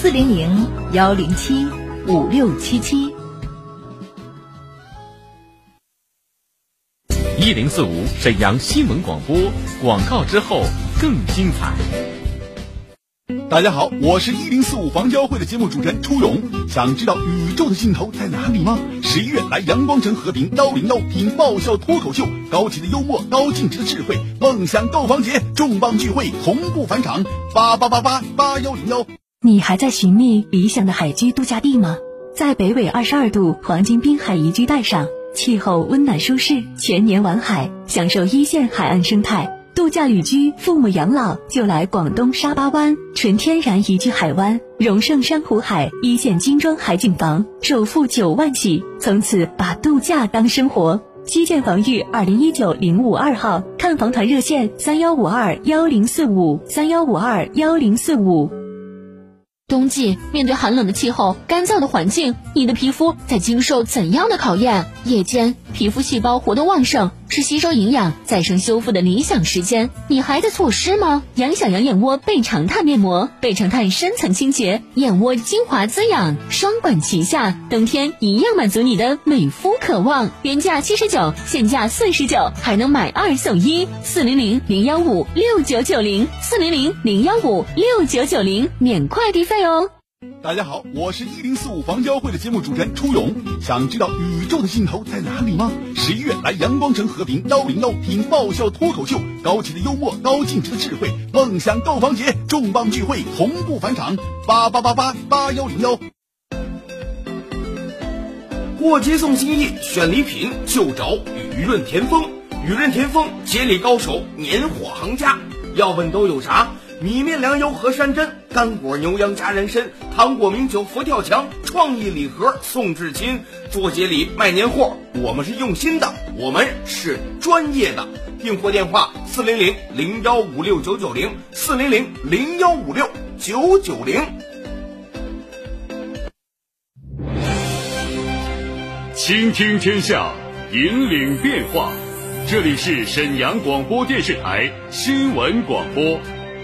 四零零幺零七五六七七。一零四五沈阳新闻广播广告之后更精彩。大家好，我是一零四五房交会的节目主持人初勇。想知道宇宙的尽头在哪里吗？十一月来阳光城和平幺零幺听爆笑脱口秀，高级的幽默，高净值的智慧，梦想购房节重磅聚会同步返场，八八八八八幺零幺。你还在寻觅理想的海居度假地吗？在北纬二十二度黄金滨海宜居带上，气候温暖舒适，全年玩海，享受一线海岸生态。度假旅居、父母养老就来广东沙巴湾，纯天然宜居海湾，荣盛珊瑚海，一线精装海景房，首付九万起，从此把度假当生活。基建防御二零一九零五二号，看房团热线三幺五二幺零四五三幺五二幺零四五。冬季面对寒冷的气候、干燥的环境，你的皮肤在经受怎样的考验？夜间皮肤细胞活动旺盛，是吸收营养、再生修复的理想时间。你还在错失吗？养小羊眼窝倍长炭面膜，倍长炭深层清洁，眼窝精华滋养，双管齐下，冬天一样满足你的美肤渴望。原价七十九，现价四十九，还能买二送一。四零零零幺五六九九零，四零零零幺五六九九零，免快递费哦。大家好，我是一零四五房交会的节目主持人初勇。想知道宇宙的尽头在哪里吗？十一月来阳光城和平幺零幺听爆笑脱口秀，高级的幽默，高净值的智慧，梦想购房节重磅聚会同步返场，八八八八八幺零幺。过节送心意，选礼品就找雨润田丰。雨润田丰接力高手，年货行家。要问都有啥？米面粮油和山珍，干果牛羊加人参，糖果名酒佛跳墙，创意礼盒送至亲。做节礼卖年货，我们是用心的，我们是专业的。订货电话：四零零零幺五六九九零，四零零零幺五六九九零。倾听天下，引领变化。这里是沈阳广播电视台新闻广播，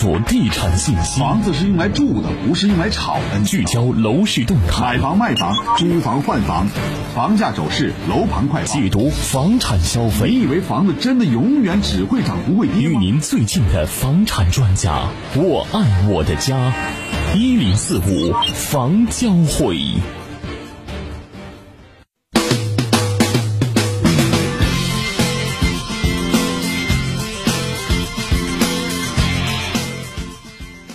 注地产信息，房子是用来住的，不是用来炒的。聚焦楼市动态，买房卖房，租房换房，房价走势，楼盘快报。解读房产消费。你以为房子真的永远只会涨不会跌与您最近的房产专家，我爱我的家，一零四五房交会。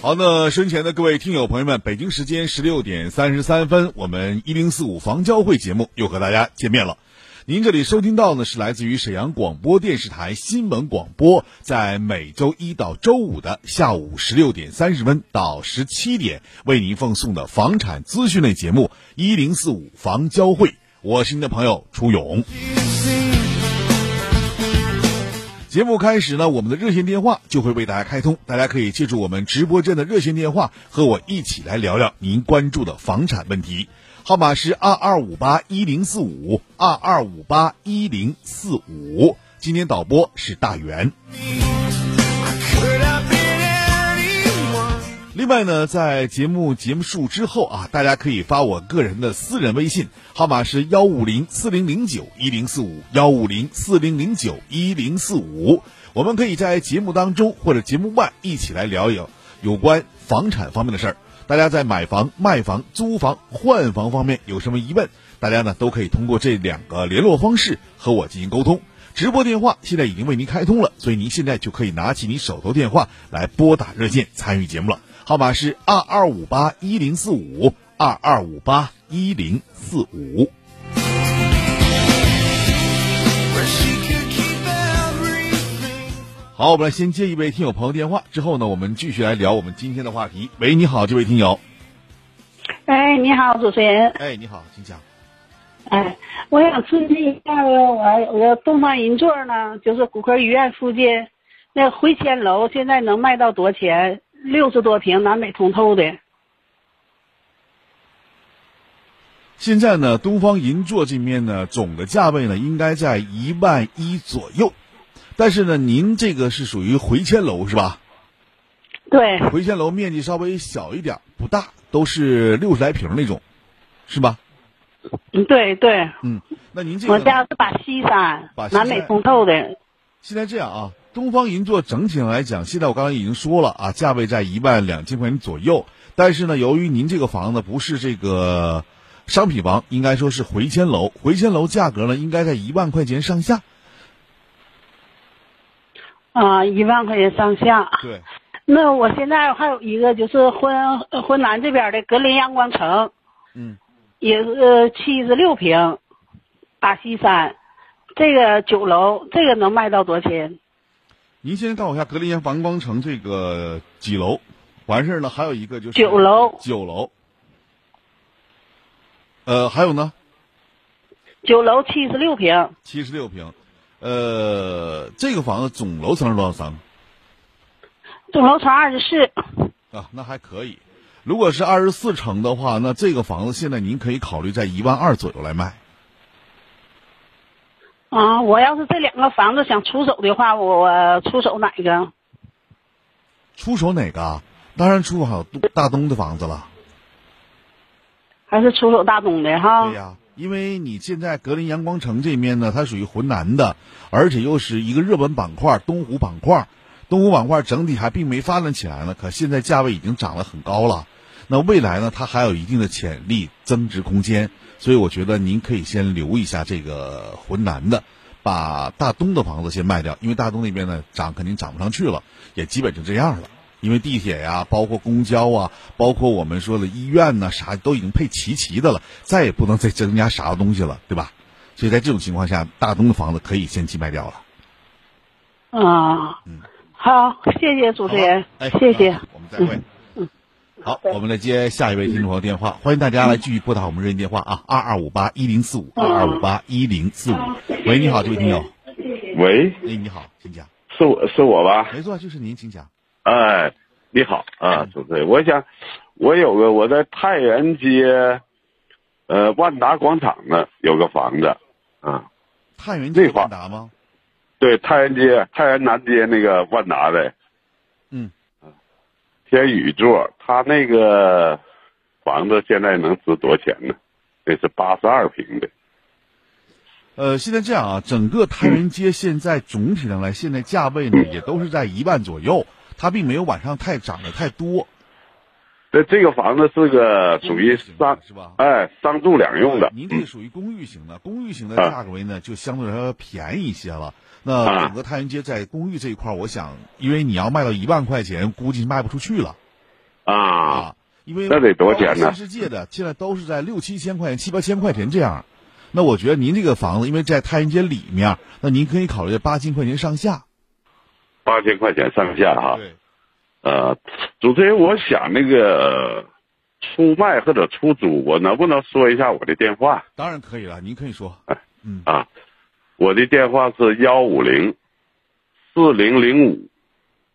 好，那身前的各位听友朋友们，北京时间十六点三十三分，我们一零四五房交会节目又和大家见面了。您这里收听到呢是来自于沈阳广播电视台新闻广播，在每周一到周五的下午十六点三十分到十七点为您奉送的房产资讯类节目一零四五房交会，我是您的朋友楚勇。节目开始呢，我们的热线电话就会为大家开通，大家可以借助我们直播间的热线电话和我一起来聊聊您关注的房产问题，号码是二二五八一零四五二二五八一零四五。今天导播是大元。另外呢，在节目结束之后啊，大家可以发我个人的私人微信，号码是幺五零四零零九一零四五幺五零四零零九一零四五。我们可以在节目当中或者节目外一起来聊一聊有关房产方面的事儿。大家在买房、卖房、租房、换房方面有什么疑问，大家呢都可以通过这两个联络方式和我进行沟通。直播电话现在已经为您开通了，所以您现在就可以拿起你手头电话来拨打热线参与节目了。号码是二二五八一零四五二二五八一零四五。好，我们来先接一位听友朋友电话，之后呢，我们继续来聊我们今天的话题。喂，你好，这位听友。哎，你好，主持人。哎，你好，请讲。哎，我想咨询一下，我我东方银座呢，就是骨科医院附近那回迁楼现在能卖到多少钱？六十多平南北通透的。现在呢，东方银座这面呢，总的价位呢应该在一万一左右，但是呢，您这个是属于回迁楼是吧？对，回迁楼面积稍微小一点，不大，都是六十来平那种，是吧？嗯，对对。嗯，那您这个我家是把西山把西山南北通透的。现在这样啊，东方银座整体上来讲，现在我刚才已经说了啊，价位在一万两千块钱左右。但是呢，由于您这个房子不是这个商品房，应该说是回迁楼，回迁楼价格呢应该在一万块钱上下。啊，一万块钱上下。对。那我现在还有一个就是浑浑南这边的格林阳光城，嗯，也是七十六平，大西山，这个九楼，这个能卖到多少钱？您先告诉我一下格林阳阳光城这个几楼？完事儿了，还有一个就是九楼。九楼。呃，还有呢？九楼七十六平。七十六平，呃，这个房子总楼层是多少层？总楼层二十四。啊，那还可以。如果是二十四层的话，那这个房子现在您可以考虑在一万二左右来卖。啊，我要是这两个房子想出手的话，我我出手哪个？出手哪个啊？当然出手大东的房子了。还是出手大东的哈？对呀，因为你现在格林阳光城这面呢，它属于浑南的，而且又是一个热门板块，东湖板块。东湖板块整体还并没发展起来呢，可现在价位已经涨得很高了。那未来呢，它还有一定的潜力增值空间，所以我觉得您可以先留一下这个浑南的，把大东的房子先卖掉，因为大东那边呢涨肯定涨不上去了，也基本就这样了。因为地铁呀，包括公交啊，包括我们说的医院呐，啥都已经配齐齐的了，再也不能再增加啥东西了，对吧？所以在这种情况下，大东的房子可以先去卖掉了。啊，嗯，好，谢谢主持人，哎，谢谢，我们再会。嗯，好，我们来接下一位听众朋友电话，欢迎大家来继续拨打我们热线电话啊，二二五八一零四五，二二五八一零四五。喂，你好，这位听友。喂。哎，你好，请讲。是我是我吧？没错，就是您，请讲。哎，你好啊，主持人，我想我有个我在太原街，呃，万达广场呢有个房子啊。太原街万达吗？对，太原街太原南街那个万达的。嗯。天宇座，他那个房子现在能值多少钱呢？那是八十二平的。呃，现在这样啊，整个太原街现在总体上来，现在价位呢也都是在一万左右。它并没有晚上太涨得太多，这这个房子是个属于商是吧？哎，商住两用的。您这个属于公寓型的，公寓型的价格为呢就相对来说便宜一些了。那整个太原街在公寓这一块，我想，因为你要卖到一万块钱，估计卖不出去了。啊，因为那得多少钱呢？新世界的现在都是在六七千块钱、七八千块钱这样。那我觉得您这个房子，因为在太原街里面，那您可以考虑八千块钱上下。八千块钱上下哈，对，呃，主持人，我想那个出卖或者出租，我能不能说一下我的电话？当然可以了，您可以说。哎，嗯啊，我的电话是幺五零四零零五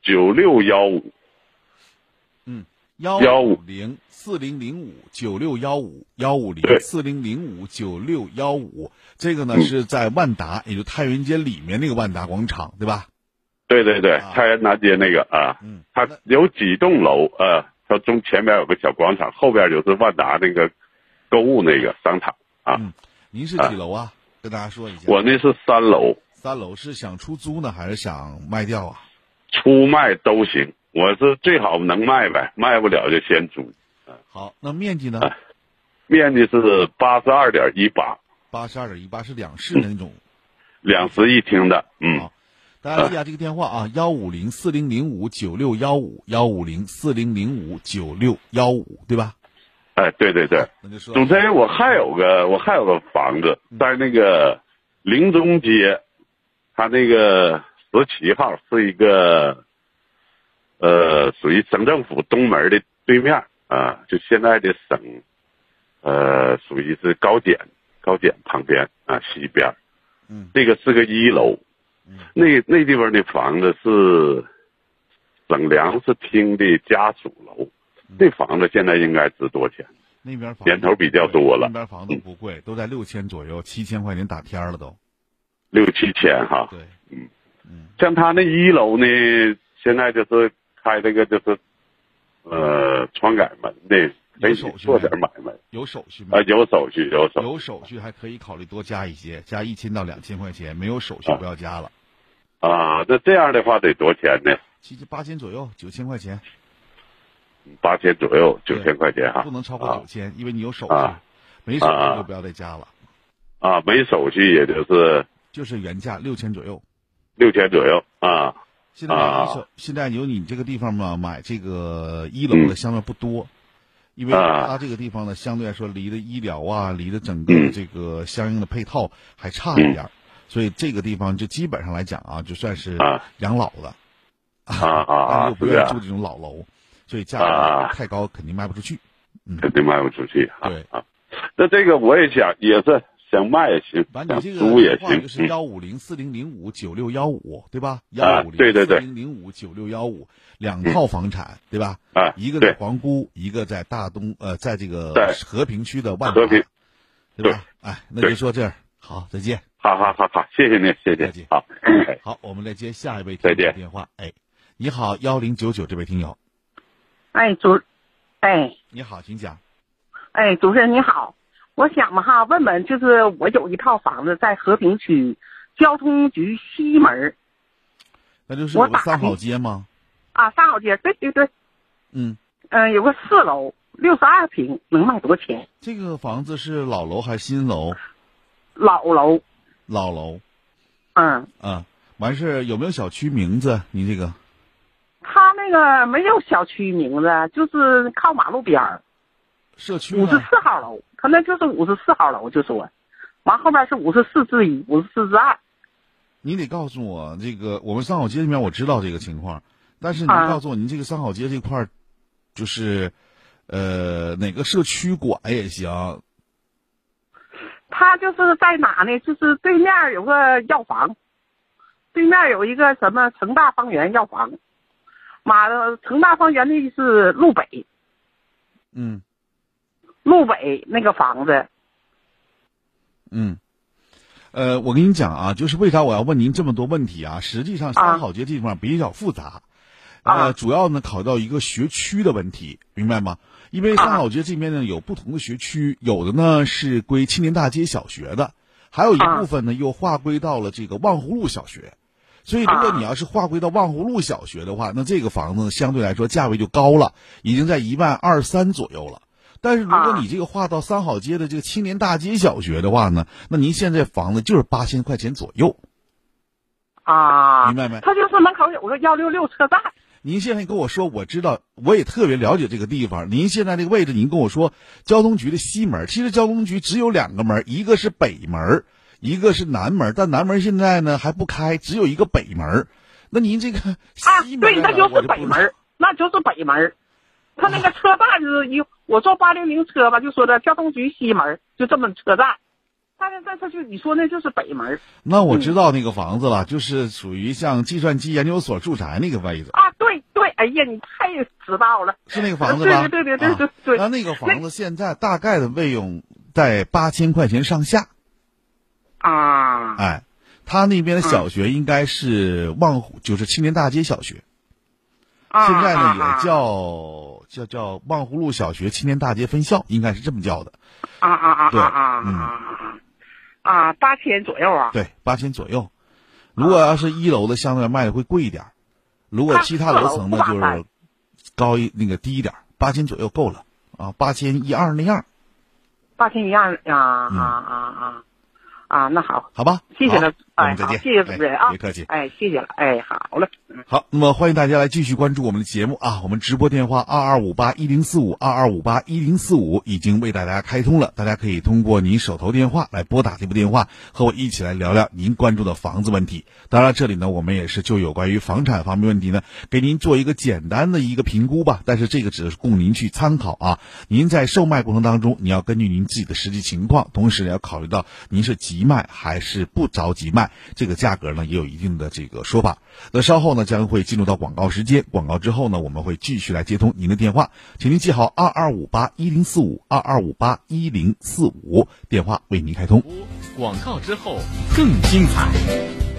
九六幺五。嗯，幺五零四零零五九六幺五幺五零四零零五九六幺五，这个呢是在万达，也就太原街里面那个万达广场，对吧？对对对，太原南街那个啊，嗯，它有几栋楼啊，它中前面有个小广场，后边就是万达那个购物那个商场啊。嗯，您是几楼啊？跟大家说一下。我那是三楼。三楼是想出租呢，还是想卖掉啊？出卖都行，我是最好能卖呗，卖不了就先租。好，那面积呢？面积是八十二点一八。八十二点一八是两室的那种。两室一厅的，嗯。大家记下这个电话啊，幺五零四零零五九六幺五，幺五零四零零五九六幺五，对吧？哎，对对对。那就说，主持人，我还有个我还有个房子在那个临中街，它那个十七号是一个，呃，属于省政府东门的对面啊，就现在的省，呃，属于是高检高检旁边啊西边，嗯，这个是个一楼。那那地方的房子是省粮食厅的家属楼，那房子现在应该值多少钱？那边房年头比较多了那边房子不贵，都在六千左右，七千块钱打天儿了都。六七千哈。对，嗯嗯，像他那一楼呢，现在就是开这个就是，呃，窗改门的，可以做点买卖。有手续吗？啊，有手续，有手续。有手续还可以考虑多加一些，加一千到两千块钱。没有手续不要加了。啊，那这样的话得多少钱呢？七千八千左右，九千块钱。八千左右，九千块钱哈。不能超过九千，因为你有手续，没手续就不要再加了。啊，没手续也就是。就是原价六千左右。六千左右啊。现在啊，现在有你这个地方嘛，买这个一楼的相对不多，因为它这个地方呢，相对来说离的医疗啊，离的整个这个相应的配套还差一点，所以这个地方就基本上来讲啊，就算是养老的，啊啊，但又不愿意住这种老楼，所以价格太高肯定卖不出去，嗯，肯定卖不出去。对啊，那这个我也想也是。想卖也行，把你这个租也行，就是幺五零四零零五九六幺五，对吧？啊，对对对，四零零五九六幺五，两套房产，对吧？啊，一个在皇姑，一个在大东，呃，在这个和平区的万和平，对吧？哎，那就说这儿，好，再见。好好好好，谢谢您，谢谢。好，好，我们来接下一位再见电话。哎，你好，幺零九九这位听友。哎，主，哎，你好，请讲。哎，主持人你好。我想嘛哈，问问，就是我有一套房子在和平区交通局西门，那就是我三好街吗？啊，三好街，对对对，嗯嗯、呃，有个四楼，六十二平，能卖多少钱？这个房子是老楼还是新楼？老楼。老楼。嗯。啊，完事有没有小区名字？你这个？他那个没有小区名字，就是靠马路边儿。社区五十四号楼，他那就是五十四号楼，就是我，完后边是五十四之一，五十四之二。你得告诉我这个，我们三好街这边我知道这个情况，但是你啊告诉我，您这个三好街这块儿，就是，呃，哪个社区管也行。他就是在哪呢？就是对面有个药房，对面有一个什么成大方圆药房，马成大方圆的是路北。嗯。路北那个房子，嗯，呃，我跟你讲啊，就是为啥我要问您这么多问题啊？实际上，三好街这地方比较复杂，啊、呃，主要呢考虑到一个学区的问题，明白吗？因为三好街这边呢有不同的学区，有的呢是归青年大街小学的，还有一部分呢又划归到了这个望湖路小学。所以，如果你要是划归到望湖路小学的话，那这个房子相对来说价位就高了，已经在一万二三左右了。但是如果你这个划到三好街的这个青年大街小学的话呢，那您现在房子就是八千块钱左右，啊，明白没？他就是门口有个幺六六车站。您现在跟我说，我知道，我也特别了解这个地方。您现在这个位置，您跟我说交通局的西门，其实交通局只有两个门，一个是北门，一个是南门，但南门现在呢还不开，只有一个北门。那您这个西门、啊，对，那就是北门，那就是北门。他那个车站就是一，我坐八零零车吧，就说的交通局西门，就这么车站。但是在这就你说那就是北门。那我知道那个房子了，就是属于像计算机研究所住宅那个位置。啊，对对，哎呀，你太知道了。是那个房子吧？对对对对对对。那那个房子现在大概的费用在八千块钱上下。啊。哎，他那边的小学应该是望湖，就是青年大街小学。啊。现在呢也叫。叫叫望湖路小学青年大街分校，应该是这么叫的。啊啊啊对，啊嗯，啊，八千左右啊。对，八千左右。如果要是一楼的，相对卖的会贵一点；如果其他楼层呢，就是高一那个低一点，八千左右够了啊，八千一二那样。八千一二啊啊啊啊啊！那好，好吧，谢谢了，哎，再见，谢谢主持人啊，别客气，哎，谢谢了，哎，好嘞。好，那么欢迎大家来继续关注我们的节目啊！我们直播电话二二五八一零四五二二五八一零四五已经为大家开通了，大家可以通过您手头电话来拨打这部电话，和我一起来聊聊您关注的房子问题。当然，这里呢，我们也是就有关于房产方面问题呢，给您做一个简单的一个评估吧。但是这个只是供您去参考啊。您在售卖过程当中，你要根据您自己的实际情况，同时也要考虑到您是急卖还是不着急卖。这个价格呢也有一定的这个说法。那稍后呢将会进入到广告时间，广告之后呢我们会继续来接通您的电话，请您记好二二五八一零四五二二五八一零四五电话为您开通。广告之后更精彩。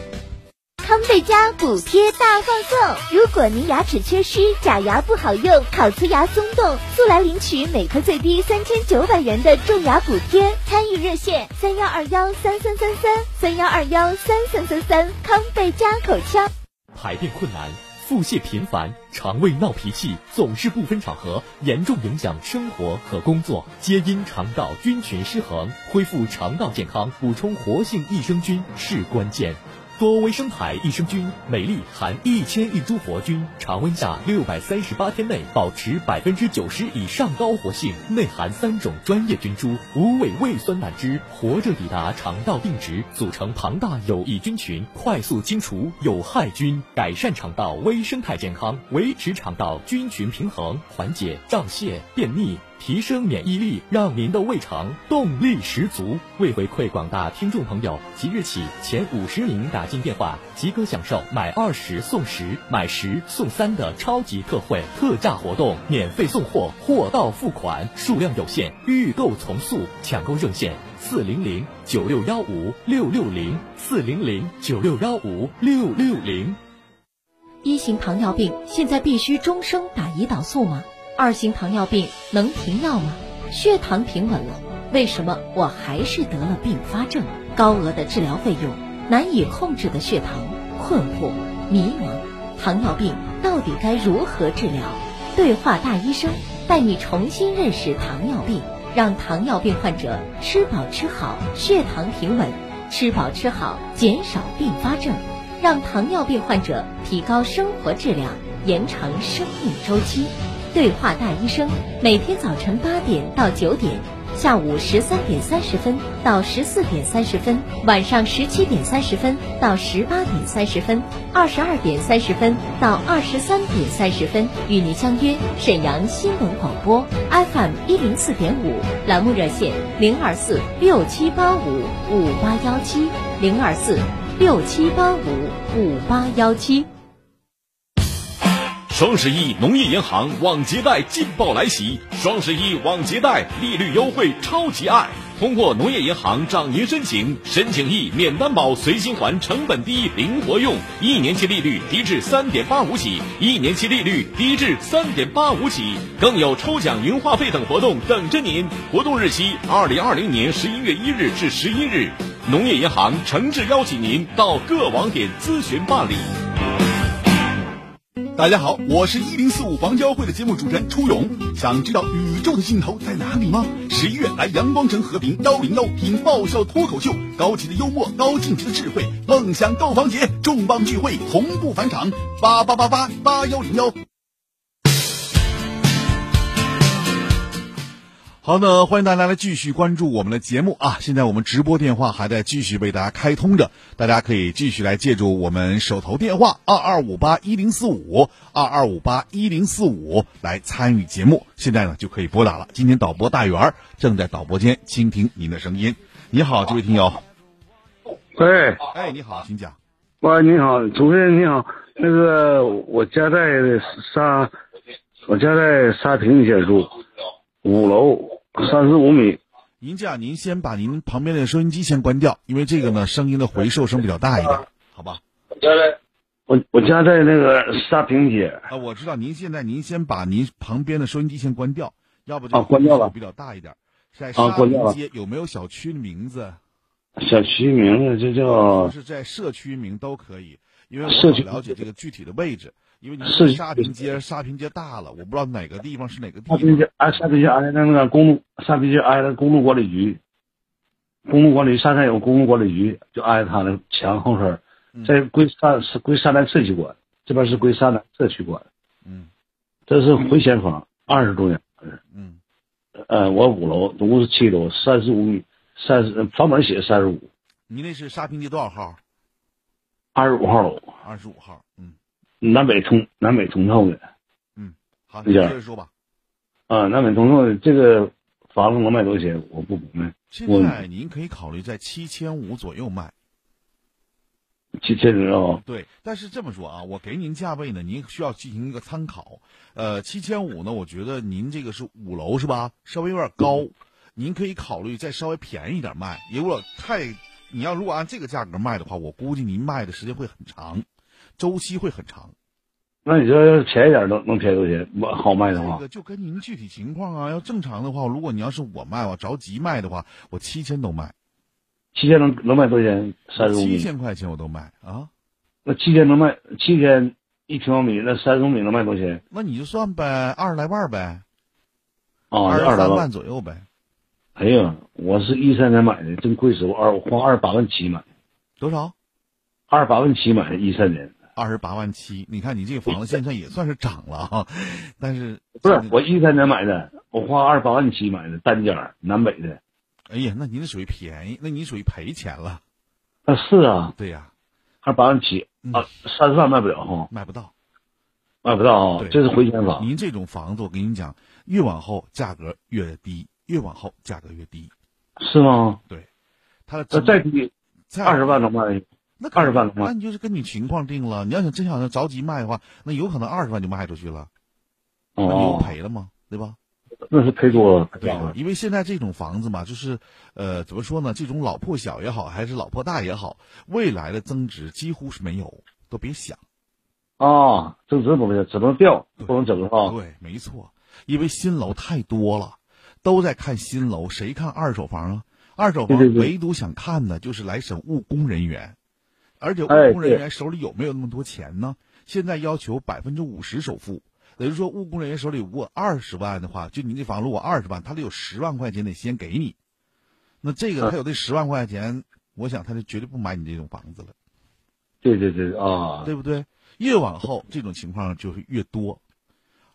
康贝佳补贴大放送！如果您牙齿缺失、假牙不好用、烤瓷牙松动，速来领取每颗最低三千九百元的种牙补贴。参与热线：三幺二幺三三三三三幺二幺三三三三。康贝佳口腔。排便困难、腹泻频繁、肠胃闹脾气，总是不分场合，严重影响生活和工作，皆因肠道菌群失衡。恢复肠道健康，补充活性益生菌是关键。多维生态益生菌，每粒含一千亿株活菌，常温下六百三十八天内保持百分之九十以上高活性，内含三种专业菌株，无味胃酸胆汁，活着抵达肠道定植，组成庞大有益菌群，快速清除有害菌，改善肠道微生态健康，维持肠道菌群平衡，缓解胀泻、便秘。提升免疫力，让您的胃肠动力十足。为回馈广大听众朋友，即日起前五十名打进电话即可享受买二十送十、买十送三的超级特惠特价活动，免费送货，货到付款，数量有限，预购从速。抢购热线：四零零九六幺五六六零四零零九六幺五六六零。一型糖尿病现在必须终生打胰岛素吗？二型糖尿病能停药吗？血糖平稳了，为什么我还是得了并发症？高额的治疗费用，难以控制的血糖，困惑、迷茫，糖尿病到底该如何治疗？对话大医生带你重新认识糖尿病，让糖尿病患者吃饱吃好，血糖平稳；吃饱吃好，减少并发症，让糖尿病患者提高生活质量，延长生命周期。对话大医生，每天早晨八点到九点，下午十三点三十分到十四点三十分，晚上十七点三十分到十八点三十分，二十二点三十分到二十三点三十分，与您相约沈阳新闻广播 FM 一零四点五，栏目热线零二四六七八五五八幺七零二四六七八五五八幺七。双十一，农业银行网捷贷劲爆来袭！双十一网捷贷利率优惠超级爱，通过农业银行找您申请，申请易免担保随心还，成本低灵活用，一年期利率低至三点八五起，一年期利率低至三点八五起，更有抽奖零话费等活动等着您。活动日期：二零二零年十一月一日至十一日。农业银行诚挚邀请您到各网点咨询办理。大家好，我是一零四五房交会的节目主持人初勇。想知道宇宙的尽头在哪里吗？十一月来阳光城和平幺零幺听爆笑脱口秀，高级的幽默，高净值的智慧，梦想购房节，重磅聚会同步返场，八八八八八幺零幺。好的，欢迎大家来继续关注我们的节目啊！现在我们直播电话还在继续为大家开通着，大家可以继续来借助我们手头电话二二五八一零四五二二五八一零四五来参与节目。现在呢就可以拨打了。今天导播大圆正在导播间倾听您的声音。你好，这位听友。喂。哎，你好，请讲。喂，你好，主持人你好。那个我家在沙，我家在沙坪街住。五楼三十五米。您这样，您先把您旁边的收音机先关掉，因为这个呢，声音的回收声比较大一点，好吧？我家在，我我家在那个沙坪街。啊，我知道。您现在您先把您旁边的收音机先关掉，要不就啊，关掉了。比较大一点。在沙坪街有没有小区的名字？小区名字就叫。是在社区名都可以，因为我了解这个具体的位置。因为你是沙坪街，沙坪街大了，我不知道哪个地方是哪个地方。沙坪街挨沙坪街挨着那个公路，沙坪街挨着公路管理局，公路管理沙山有公路管理局，就挨着他的墙后身，在归沙是归沙南社区管，这边是归沙南社区管。嗯，这是回迁房，二十多年。嗯，呃，我五楼，总共是七楼，三十五米，三十房门写三十五。你那是沙坪街多少号？二十五号楼。二十五号，嗯。南北通南北通透的，嗯，好，你接着说吧。啊，南北通透的这个房子能卖多少钱？我不明白。现在您可以考虑在七千五左右卖。七千多啊。对，但是这么说啊，我给您价位呢，您需要进行一个参考。呃，七千五呢，我觉得您这个是五楼是吧？稍微有点高，您可以考虑再稍微便宜一点卖。如果太，你要如果按这个价格卖的话，我估计您卖的时间会很长，周期会很长。那你说要是便宜点能能便宜多少钱？我好卖的话，这个就跟您具体情况啊。要正常的话，如果你要是我卖，我着急卖的话，我七千都卖。七千能能卖多少钱？三十公七米。千块钱我都卖啊。那七千能卖七千一平方米，那三十公米能卖多少钱？那你就算呗，二十来万呗，啊，二十三万万左右呗。哎呀，我是一三年买的，真贵死我二，我花二十八万七买，多少？二十八万七买的，一三年。二十八万七，你看你这个房子现在也算是涨了啊，但是不是我一三年买的，我花二十八万七买的单间南北的。哎呀，那您这属于便宜，那你属于赔钱了。啊，是啊，对呀，二十八万七啊，三十万卖不了哈，卖不到，卖不到啊对，这是回迁房。您这种房子，我跟你讲，越往后价格越低，越往后价格越低。是吗？对，它的再低再二十万能卖？那二十万能卖？那你就是跟你情况定了。你要想真想着着急卖的话，那有可能二十万就卖出去了，那你又哦，赔了吗？对吧？那是赔多了，对的，因为现在这种房子嘛，就是呃，怎么说呢？这种老破小也好，还是老破大也好，未来的增值几乎是没有，都别想。啊，增值不行，只能掉，不能整啊。对，没错，因为新楼太多了，都在看新楼，谁看二手房啊？二手房唯独想看的就是来省务工人员，而且务工人员手里有没有那么多钱呢？现在要求百分之五十首付，等于说务工人员手里如果二十万的话，就你这房如果二十万，他得有十万块钱得先给你，那这个他有这十万块钱，我想他就绝对不买你这种房子了。对对对啊，对不对？越往后这种情况就会越多，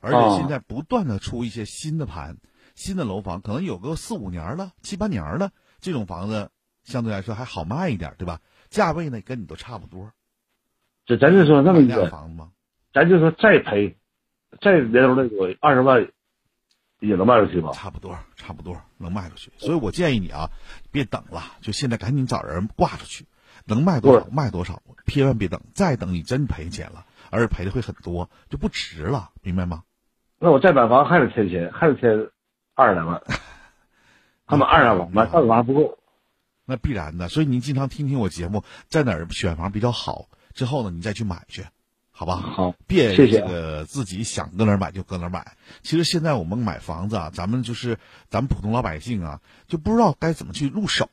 而啊且现在不断的出一些新的盘、新的楼房，可能有个四五年了、七八年了，这种房子相对来说还好卖一点，对吧？价位呢跟你都差不多。这咱就说那么买那样个，房子吗？咱就说再赔，再年头那个二十万也能卖出去吧？差不多，差不多能卖出去。所以我建议你啊，别等了，就现在赶紧找人挂出去，能卖多少卖多少，千万别等，再等你真赔钱了，而且赔的会很多，就不值了，明白吗？那我再买房还得添钱，还得添二十来万，他们二十来万买二十万还不够。那必然的，所以您经常听听我节目，在哪儿选房比较好，之后呢，你再去买去，好吧？好，别这个自己想搁哪儿买就搁哪儿买。其实现在我们买房子啊，咱们就是咱们普通老百姓啊，就不知道该怎么去入手。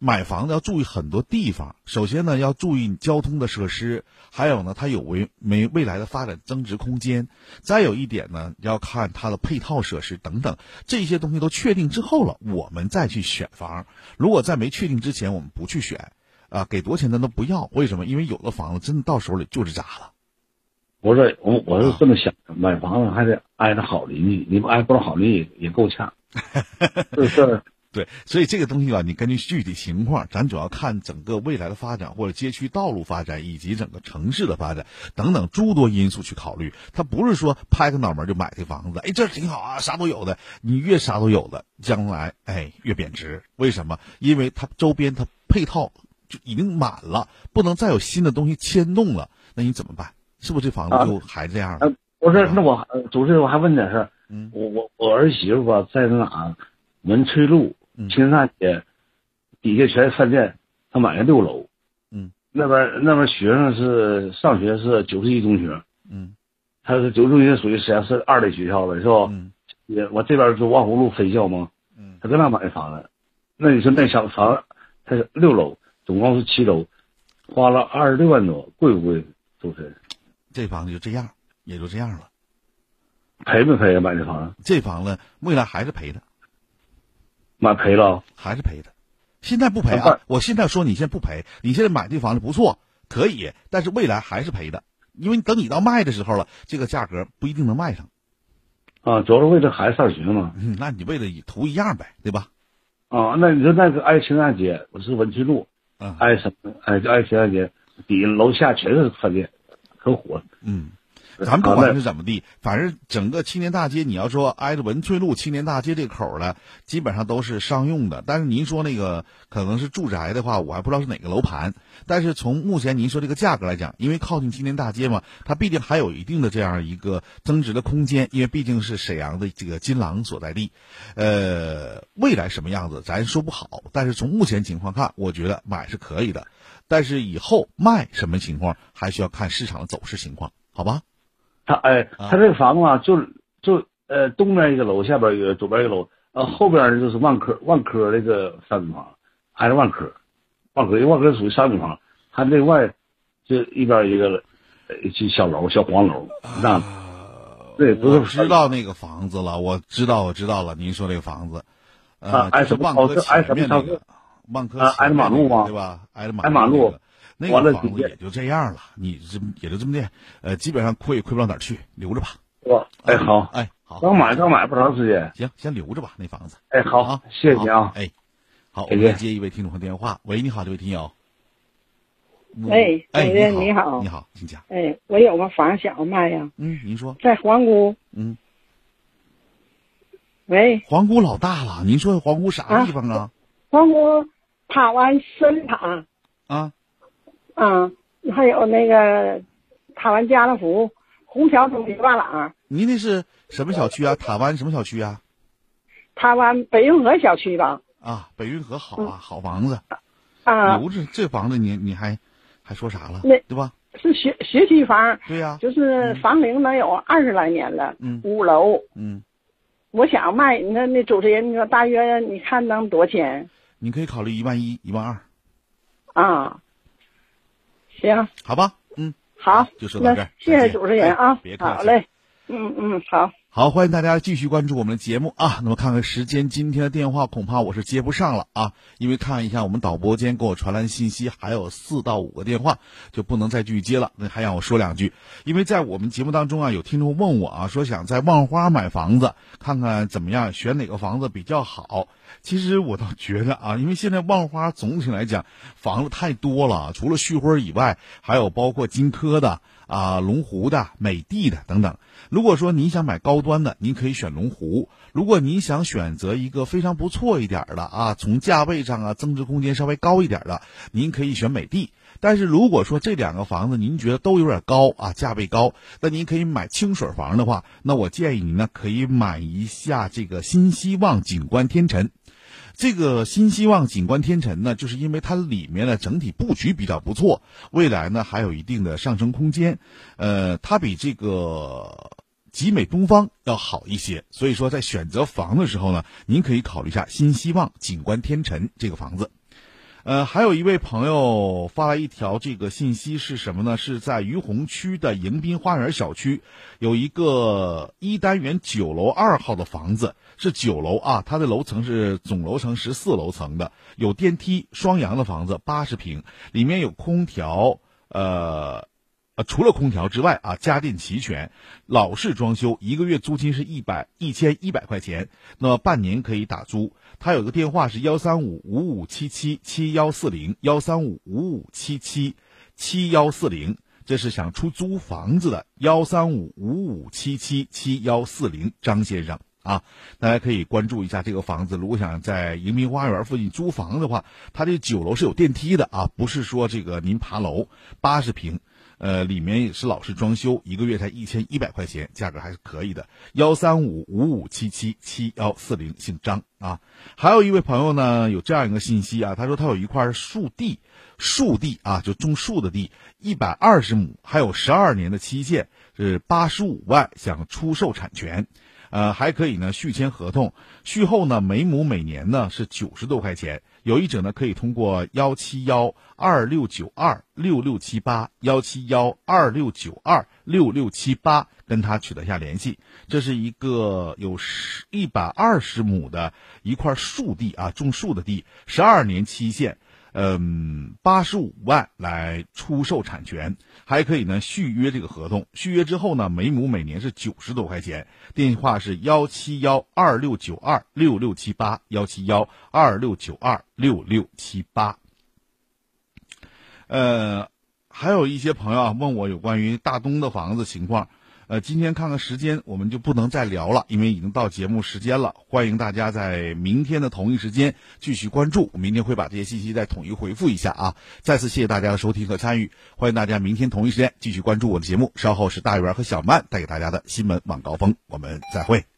买房子要注意很多地方，首先呢要注意交通的设施，还有呢它有为没未来的发展增值空间。再有一点呢，要看它的配套设施等等这些东西都确定之后了，我们再去选房。如果在没确定之前，我们不去选，啊，给多少钱咱都不要。为什么？因为有的房子真的到手里就是渣了。不是我我是这么想的，买房子还得挨着好邻居，你不挨不着好邻居也也够呛，是 不是？对，所以这个东西吧，你根据具体情况，咱主要看整个未来的发展，或者街区道路发展，以及整个城市的发展等等诸多因素去考虑。它不是说拍个脑门就买这房子，哎，这挺好啊，啥都有的。你越啥都有的，将来哎越贬值。为什么？因为它周边它配套就已经满了，不能再有新的东西牵动了，那你怎么办？是不是这房子就还这样不是，那我呃主持人我还问点事儿，嗯我我我儿媳妇吧在那哪文翠路嗯青山街底下全是饭店，他买的六楼，嗯，那边那边学生是上学是九十一中学，嗯他是九十中学属于实际上是二类学校了，是吧？嗯也我这边是望湖路分校嘛，嗯，他搁那买的房子，那你说那小房他是六楼，总共是七楼，花了二十六万多，贵不贵？主持人这房子就这样，也就这样了。赔没赔啊？买这房子这房子未来还是赔的。买赔了。还是赔的。现在不赔啊！我现在说你现在不赔，你现在买这房子不错，可以，但是未来还是赔的，因为等你到卖的时候了，这个价格不一定能卖上。啊，主要是为了孩子上学嘛。嗯，那你为了图一样呗，对吧？啊，那你说那个爱情大街，我是文翠路，嗯挨什么？挨就挨青山街，底下楼下全是饭店，可火。嗯，咱不管是怎么地，反正整个青年大街，你要说挨着文翠路青年大街这口的，基本上都是商用的。但是您说那个可能是住宅的话，我还不知道是哪个楼盘。但是从目前您说这个价格来讲，因为靠近青年大街嘛，它毕竟还有一定的这样一个增值的空间，因为毕竟是沈阳的这个金廊所在地。呃，未来什么样子咱说不好，但是从目前情况看，我觉得买是可以的。但是以后卖什么情况，还需要看市场的走势情况，好吧？他哎，他这个房子啊，就就呃东边一个楼，下边一个，左边一个楼，呃后边呢就是万科万科那个商品房，挨着万科，万科因为万科属于商品房，它另外就一边一个一小楼小黄楼，那对，不是知道那个房子了，我知道我知道了，您说这个房子，呃，挨什么万科挨什么那个。万科挨着马路吗？对吧？挨着马路，那个房子也就这样了。你这也就这么的，呃，基本上亏也亏不到哪儿去，留着吧。哇，哎好，哎好，刚买刚买不长时间，行，先留着吧那房子。哎好，谢谢你啊。哎，好，我们接一位听众的电话。喂，你好，这位听友。喂，哎，你好，你好，请讲。哎，我有个房想要卖呀。嗯，您说。在皇姑。嗯。喂。皇姑老大了，您说皇姑啥地方啊？皇姑。塔湾森塔啊，啊，还有那个塔湾家乐福、虹桥中心万朗。您那是什么小区啊？塔湾什么小区啊？塔湾北运河小区吧。啊，北运河好啊，好房子。啊，留着这房子，你你还还说啥了？那对吧？是学学区房。对呀。就是房龄能有二十来年了。嗯。五楼。嗯。我想卖，那那主持人，你说大约你看能多少钱？你可以考虑一万一、一万二，啊，行，好吧，嗯，好，就说到这儿，谢谢主持人啊，别客气，好嘞，嗯嗯，好。好，欢迎大家继续关注我们的节目啊。那么看看时间，今天的电话恐怕我是接不上了啊，因为看一下我们导播间给我传来的信息，还有四到五个电话就不能再继续接了。那还让我说两句，因为在我们节目当中啊，有听众问我啊，说想在万花买房子，看看怎么样，选哪个房子比较好。其实我倒觉得啊，因为现在万花总体来讲房子太多了，除了旭辉以外，还有包括金科的。啊，龙湖的、美的的等等。如果说你想买高端的，您可以选龙湖；如果您想选择一个非常不错一点的啊，从价位上啊增值空间稍微高一点的，您可以选美的。但是如果说这两个房子您觉得都有点高啊，价位高，那您可以买清水房的话，那我建议您呢可以买一下这个新希望景观天成。这个新希望景观天成呢，就是因为它里面的整体布局比较不错，未来呢还有一定的上升空间。呃，它比这个集美东方要好一些，所以说在选择房的时候呢，您可以考虑一下新希望景观天成这个房子。呃，还有一位朋友发来一条这个信息是什么呢？是在于洪区的迎宾花园小区，有一个一单元九楼二号的房子。是九楼啊，它的楼层是总楼层十四楼层的，有电梯，双阳的房子，八十平，里面有空调，呃，呃，除了空调之外啊，家电齐全，老式装修，一个月租金是一百一千一百块钱，那么半年可以打租。他有个电话是幺三五五五七七七幺四零幺三五五五七七七幺四零，这是想出租房子的幺三五五五七七七幺四零，张先生。啊，大家可以关注一下这个房子。如果想在迎宾花园附近租房的话，它这九楼是有电梯的啊，不是说这个您爬楼。八十平，呃，里面也是老式装修，一个月才一千一百块钱，价格还是可以的。幺三五五五七七七幺四零，姓张啊。还有一位朋友呢，有这样一个信息啊，他说他有一块树地，树地啊，就种树的地，一百二十亩，还有十二年的期限，是八十五万，想出售产权。呃，还可以呢，续签合同，续后呢，每亩每年呢是九十多块钱。有意者呢，可以通过幺七幺二六九二六六七八幺七幺二六九二六六七八跟他取得下联系。这是一个有十一百二十亩的一块树地啊，种树的地，十二年期限。嗯，八十五万来出售产权，还可以呢续约这个合同。续约之后呢，每亩每年是九十多块钱。电话是幺七幺二六九二六六七八幺七幺二六九二六六七八。呃，还有一些朋友啊问我有关于大东的房子情况。呃，今天看看时间，我们就不能再聊了，因为已经到节目时间了。欢迎大家在明天的同一时间继续关注，明天会把这些信息再统一回复一下啊。再次谢谢大家的收听和参与，欢迎大家明天同一时间继续关注我的节目。稍后是大圆和小曼带给大家的新闻晚高峰，我们再会。